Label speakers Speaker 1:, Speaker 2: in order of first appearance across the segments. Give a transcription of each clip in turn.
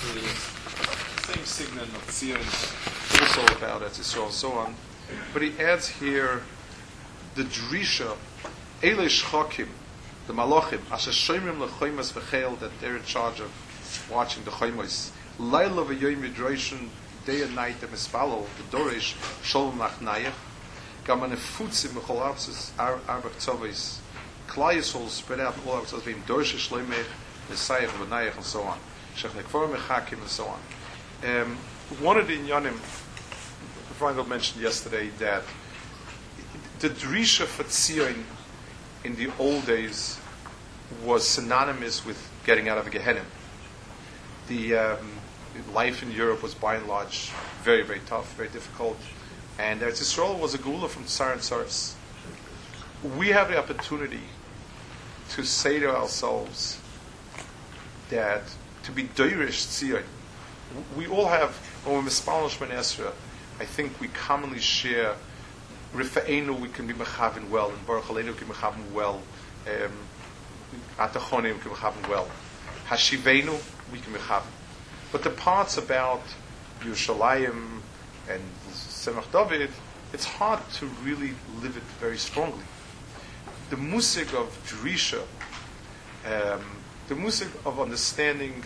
Speaker 1: same signet of Tzion, also about it, Yisrael so on. But he adds here the Drisha, Ele Shchokim, the Malachim, Asher Shoimrim Lechoimas V'cheil, that they're in charge of watching the Choimos. Laila V'yoyim Yidroishin, day and night, the Mispalo, the Dorish, Sholom Nachnayach, Gaman Efutzim Mecholapsis, Arba Ktzovis, Klai Yisrael spread out all of being Dorish Shloimech, Messiah V'nayach, and so on. Shech Nekvar Mechakim, and so on. Um, one of the Inyanim, Frankel mentioned yesterday that the Drisha for in the old days was synonymous with getting out of a Gehenna. The um, life in Europe was by and large very, very tough, very difficult. And Eretz Yisrael was a gula from Tsar and Tsaris. We have the opportunity to say to ourselves that to be Doirish Tzion, we all have, when we're Mispal Shman Esra, I think we commonly share Rifa'enu, we can be Mechavin well, and Baruch Aleinu, we can be Mechavin well, um, we can be Mechavin well. Hashivenu, we can be Mechavin. But the parts about Yerushalayim and Semach David, it's hard to really live it very strongly. The musik of Drisha, um, the music of understanding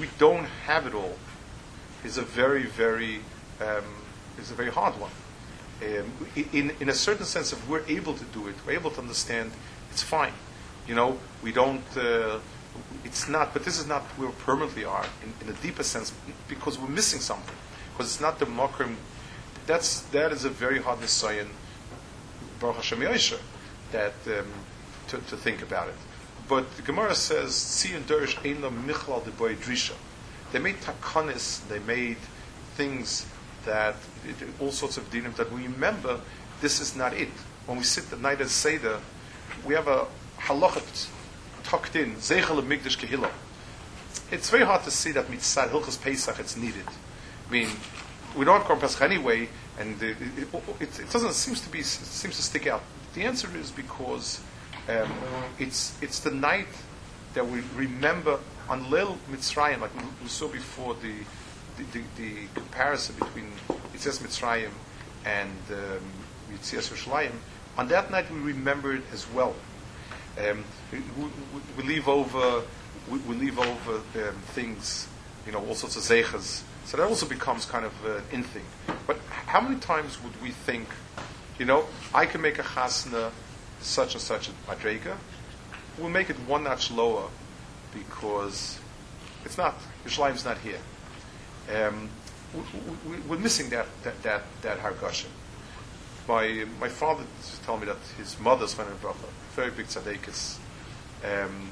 Speaker 1: we don't have it all is a very, very um, is a very hard one. Um, in, in a certain sense, if we're able to do it, we're able to understand, it's fine. You know, we don't, uh, it's not, but this is not where we permanently are in, in a deeper sense because we're missing something. Because it's not the makrim. That's, that is a very hard Nisayan, Baruch Hashem Yosha, that, um, to, to think about it. But the Gemara says, Tzion Derish Ein Lo Michlal de Boy Drisha. They made takanis, they made things that, all sorts of dinim that we remember, this is not it. When we sit at night at Seder, we have a halachat tucked in, Zeichel Migdash Kehillah. It's very hard to see that mitzvah Hilchas Pesach it's needed. I mean, we don't have Korban Pesach anyway, and it, it, it, it doesn't seems to be seems to stick out. The answer is because um, it's it's the night that we remember on Lil Mitzrayim, like we saw before the the, the, the comparison between Yitzias Mitzrayim and um, Yitzias Yerushalayim. On that night, we remember it as well. Um, we, we, we, leave over we, we leave over um, things, you know, all sorts of zechas. So that also becomes kind of an in thing. But how many times would we think, you know, I can make a chasna such and such a madrega? We'll make it one notch lower because it's not, Yerushalayim's not here. Um, we, are missing that, that, that, that hargashim. My, my father told me that his mother's Bracha, very big tzaddikus, um,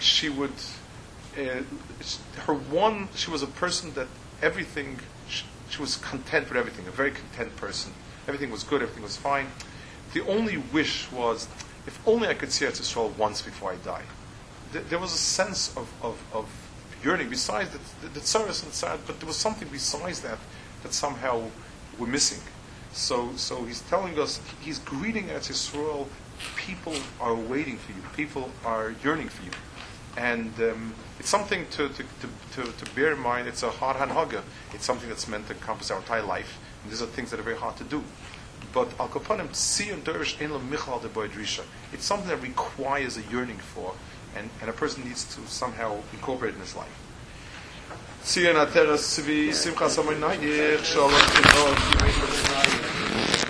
Speaker 1: she would, uh, her one, she was a person that everything, she, she, was content with everything, a very content person. Everything was good, everything was fine. The only wish was, if only I could see Eretz Yisrael once before I die. Th- there was a sense of, of, of yearning besides the, the, the tsaras and but there was something besides that that somehow we're missing. So, so he's telling us, he's greeting Eretz Yisrael, people are waiting for you, people are yearning for you. And um, it's something to, to, to, to, to bear in mind. It's a hard hanhaga. It's something that's meant to encompass our entire life. And these are things that are very hard to do. But al kapanim tziyun derish en michal de boydrisha. It's something that requires a yearning for, and, and a person needs to somehow incorporate in his life. Ateras amoynayich shalom